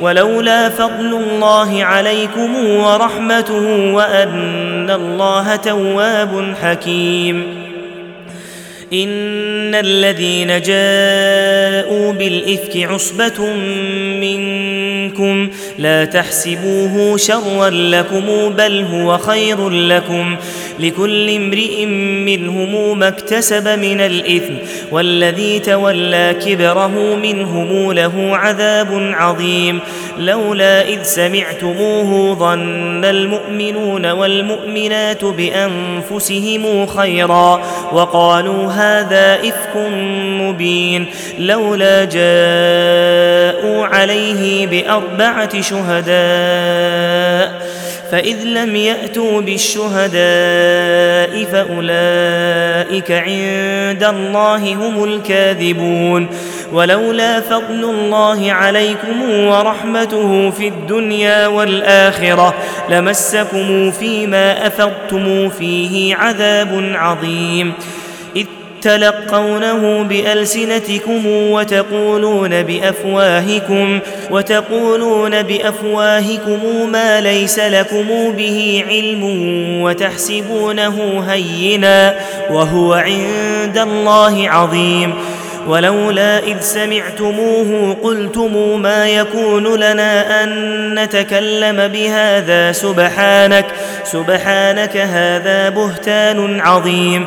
ولولا فضل الله عليكم ورحمته وأن الله تواب حكيم. إن الذين جاءوا بالإفك عصبة منكم لا تحسبوه شرا لكم بل هو خير لكم لكل امرئ منهم ما اكتسب من الإثم والذي تولى كبره منهم له عذاب عظيم لولا إذ سمعتموه ظن المؤمنون والمؤمنات بأنفسهم خيرا وقالوا هذا إفك مبين لولا جاءوا عليه بأربعة شهداء فإذ لم يأتوا بالشهداء فأولئك عند الله هم الكاذبون ولولا فضل الله عليكم ورحمته في الدنيا والآخرة لمسكم فيما أفضتم فيه عذاب عظيم تلقونه بألسنتكم وتقولون بأفواهكم وتقولون بأفواهكم ما ليس لكم به علم وتحسبونه هينا وهو عند الله عظيم ولولا إذ سمعتموه قلتم ما يكون لنا أن نتكلم بهذا سبحانك سبحانك هذا بهتان عظيم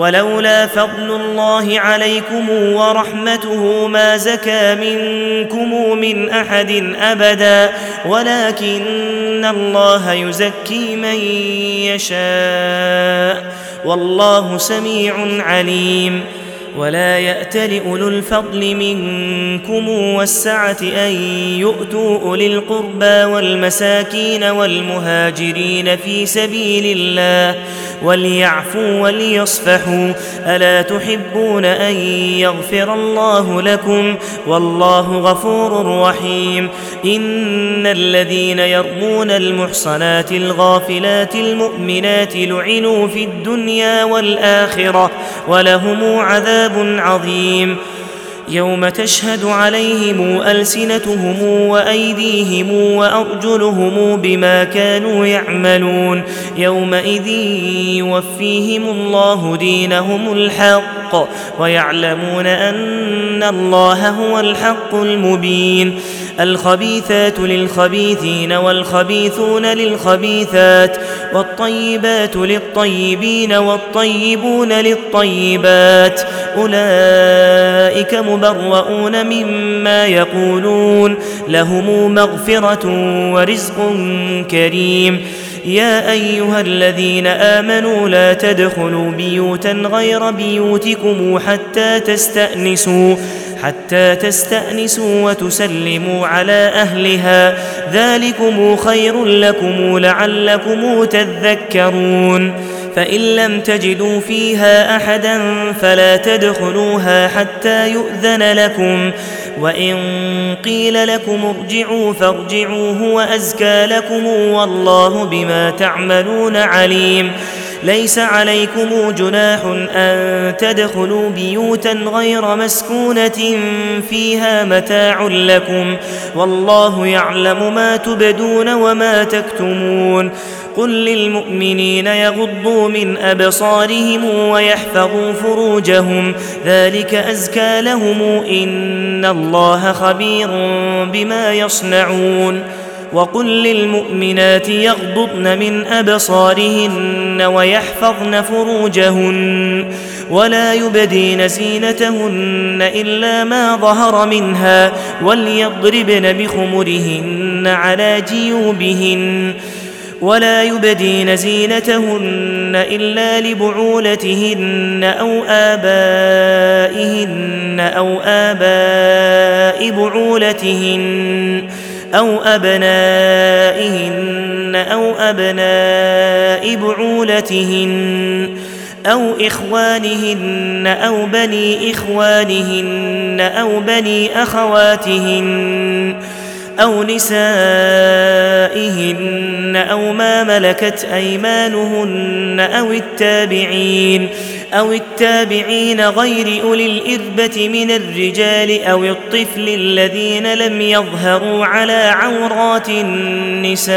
ولولا فضل الله عليكم ورحمته ما زكى منكم من أحد أبدا ولكن الله يزكي من يشاء. والله سميع عليم. ولا يات لاولو الفضل منكم والسعة أن يؤتوا أولي القربى والمساكين والمهاجرين في سبيل الله. وليعفوا وليصفحوا. ألا تحبون أن يغفر الله لكم؟ والله غفور رحيم. إن الذين يرمون المحصنات الغافلات المؤمنات لعنوا في الدنيا والآخرة ولهم عذاب عظيم. يوم تشهد عليهم ألسنتهم وأيديهم وأرجلهم بما كانوا يعملون يومئذ يوفيهم الله دينهم الحق ويعلمون أن الله هو الحق المبين الخبيثات للخبيثين والخبيثون للخبيثات والطيبات للطيبين والطيبون للطيبات أولئك مبرؤون مما يقولون لهم مغفرة ورزق كريم. يا أيها الذين آمنوا لا تدخلوا بيوتا غير بيوتكم حتى تستأنسوا حتى تستأنسوا وتسلموا على أهلها. ذلكم خير لكم لعلكم تذكرون. فإن لم تجدوا فيها أحدا فلا تدخلوها حتى يؤذن لكم. وإن قيل لكم ارجعوا فارجعوا هو أزكى لكم والله بما تعملون عليم. ليس عليكم جناح أن تدخلوا بيوتا غير مسكونة فيها متاع لكم. والله يعلم ما تبدون وما تكتمون. قل للمؤمنين يغضوا من أبصارهم ويحفظوا فروجهم. ذلك أزكى لهم إن الله خبير بما يصنعون. وقل للمؤمنات يغضضن من أبصارهن ويحفظن فروجهن ولا يبدين زينتهن إلا ما ظهر منها وليضربن بخمرهن على جيوبهن. ولا يبدين زينتهن إلا لبعولتهن أو آبائهن أو آباء بعولتهن أو أبنائهن أو أبناء بعولتهن أو إخوانهن أو بني إخوانهن أو بني أخواتهن أو نسائهن أو ما ملكت أيمانهن أو التابعين أو التابعين غير أولي الإربة من الرجال أو الطفل الذين لم يظهروا على عورات النساء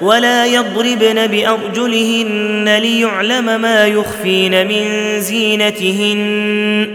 ولا يضربن بأرجلهن ليعلم ما يخفين من زينتهن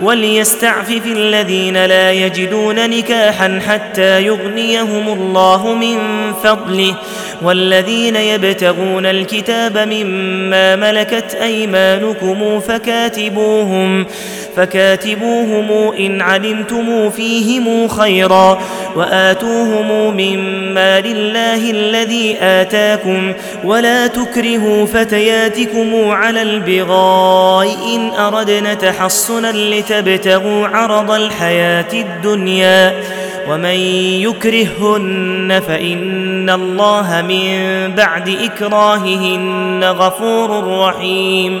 وليستعفف الذين لا يجدون نكاحا حتى يغنيهم الله من فضله. والذين يبتغون الكتاب مما ملكت أيمانكم فكاتبوهم. فكاتبوهم إن علمتم فيهم خيرا وآتوهم مما لله الذي آتاكم ولا تكرهوا فتياتكم على البغاء إن أردنا تحصنا لتبتغوا عرض الحياة الدنيا ومن يكرههن فإن الله من بعد إكراههن غفور رحيم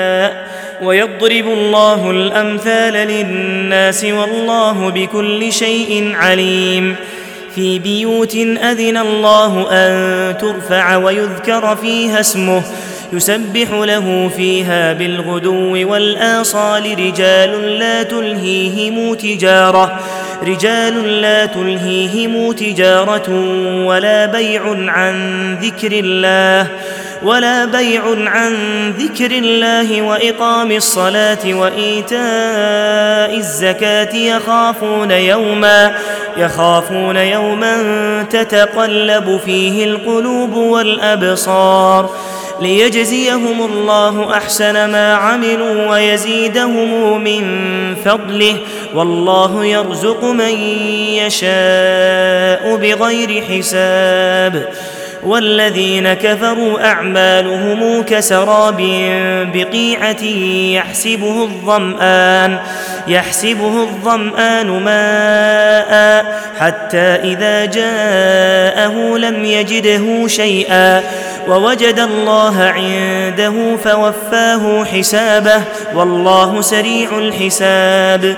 ويضرب الله الأمثال للناس والله بكل شيء عليم. في بيوت أذن الله أن ترفع ويذكر فيها اسمه يسبح له فيها بالغدو والآصال. رجال لا تلهيهم تجارة رجال لا تلهيهم تجارة ولا بيع عن ذكر الله. ولا بيع عن ذكر الله وإقام الصلاة وإيتاء الزكاة يخافون يوما يخافون يوما تتقلب فيه القلوب والأبصار ليجزيهم الله أحسن ما عملوا ويزيدهم من فضله والله يرزق من يشاء بغير حساب والذين كفروا أعمالهم كسراب بقيعة يحسبه الظمآن يحسبه الظمآن ماء حتى إذا جاءه لم يجده شيئا. ووجد الله عنده فوفاه حسابه والله سريع الحساب.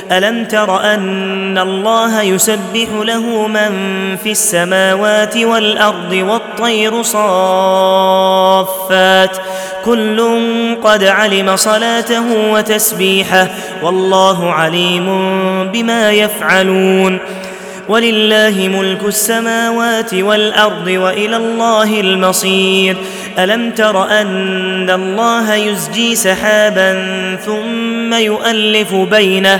ألم تر أن الله يسبح له من في السماوات والأرض والطير صافات كل قد علم صلاته وتسبيحه والله عليم بما يفعلون ولله ملك السماوات والأرض وإلى الله المصير ألم تر أن الله يزجي سحابا ثم يؤلف بينه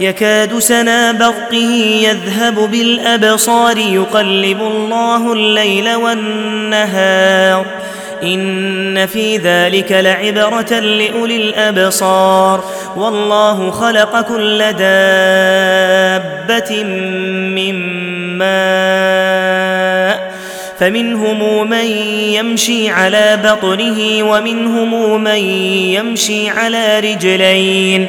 يكاد سنا برقه يذهب بالأبصار يقلب الله الليل والنهار. إن في ذلك لعبرة لأولي الأبصار. والله خلق كل دابة من ماء فمنهم من يمشي على بطنه ومنهم من يمشي على رجلين.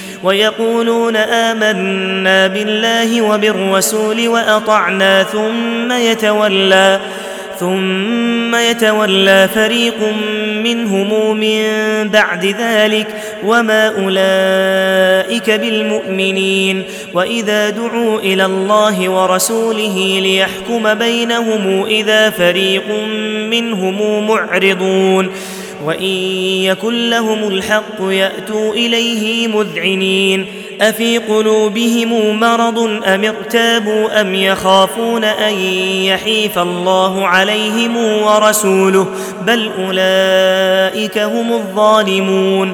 ويقولون آمنا بالله وبالرسول وأطعنا ثم يتولى ثم يتولى فريق منهم من بعد ذلك وما أولئك بالمؤمنين وإذا دعوا إلى الله ورسوله ليحكم بينهم إذا فريق منهم معرضون وإن يكن لهم الحق يأتوا إليه مذعنين. أفي قلوبهم مرض أم ارتابوا أم يخافون أن يحيف الله عليهم ورسوله؟ بل أولئك هم الظالمون.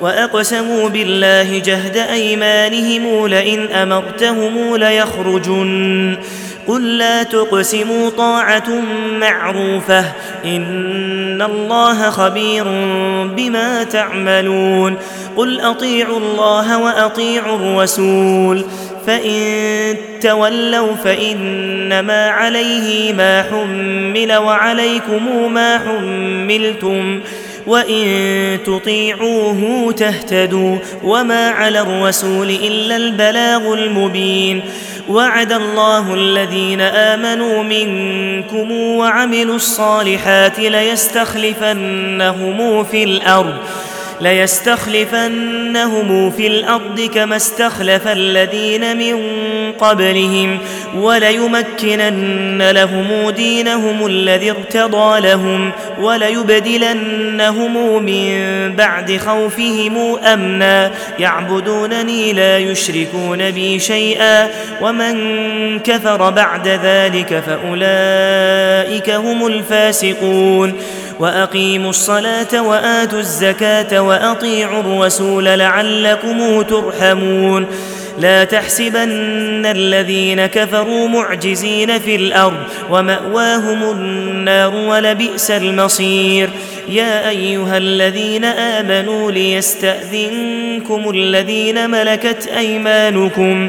وأقسموا بالله جهد أيمانهم لئن أمرتهم ليخرجن. قل لا تقسموا طاعة معروفة. إن الله خبير بما تعملون. قل أطيعوا الله وأطيعوا الرسول. فإن تولوا فإنما عليه ما حمل وعليكم ما حملتم. وإن تطيعوه تهتدوا وما على الرسول إلا البلاغ المبين وعد الله الذين آمنوا منكم وعملوا الصالحات ليستخلفنهم في الأرض ليستخلفنهم في الأرض كما استخلف الذين من قبلهم وليمكنن لهم دينهم الذي ارتضى لهم وليبدلنهم من بعد خوفهم أمنا. يعبدونني لا يشركون بي شيئا ومن كفر بعد ذلك فأولئك هم الفاسقون. وأقيموا الصلاة وآتوا الزكاة وأطيعوا الرسول لعلكم ترحمون. لا تحسبن الذين كفروا معجزين في الأرض ومأواهم النار ولبئس المصير. يا أيها الذين آمنوا ليستأذنكم الذين ملكت أيمانكم.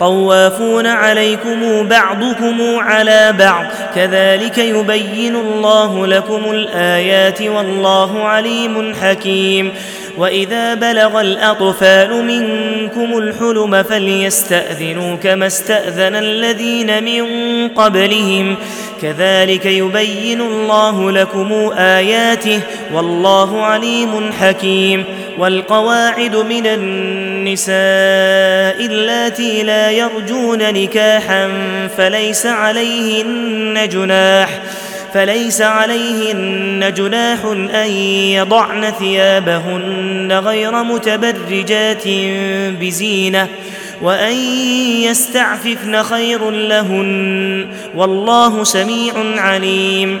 طوافون عليكم بعضكم على بعض. كذلك يبين الله لكم الآيات والله عليم حكيم. وإذا بلغ الأطفال منكم الحلم فليستأذنوا كما استأذن الذين من قبلهم. كذلك يبين الله لكم آياته والله عليم حكيم. والقواعد من النساء اللاتي لا يرجون نكاحا فليس عليهن جناح. فليس عليهن جناح أن يضعن ثيابهن غير متبرجات بزينة وأن يستعففن خير لهن والله سميع عليم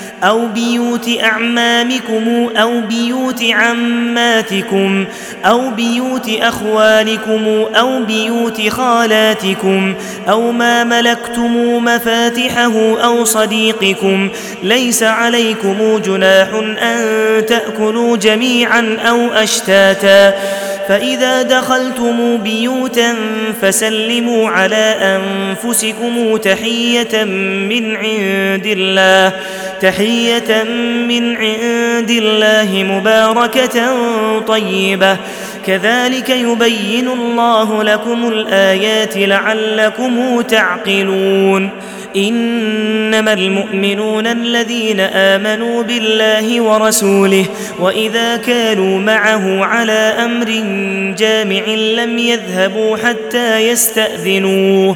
أو بيوت أعمامكم أو بيوت عماتكم أو بيوت أخوالكم أو بيوت خالاتكم أو ما ملكتم مفاتحه أو صديقكم ليس عليكم جناح أن تأكلوا جميعا أو أشتاتا فإذا دخلتم بيوتا فسلموا على أنفسكم تحية من عند الله تحية من عند الله مباركة طيبة. كذلك يبين الله لكم الآيات لعلكم تعقلون. إنما المؤمنون الذين آمنوا بالله ورسوله وإذا كانوا معه على أمر جامع لم يذهبوا حتى يستأذنوه.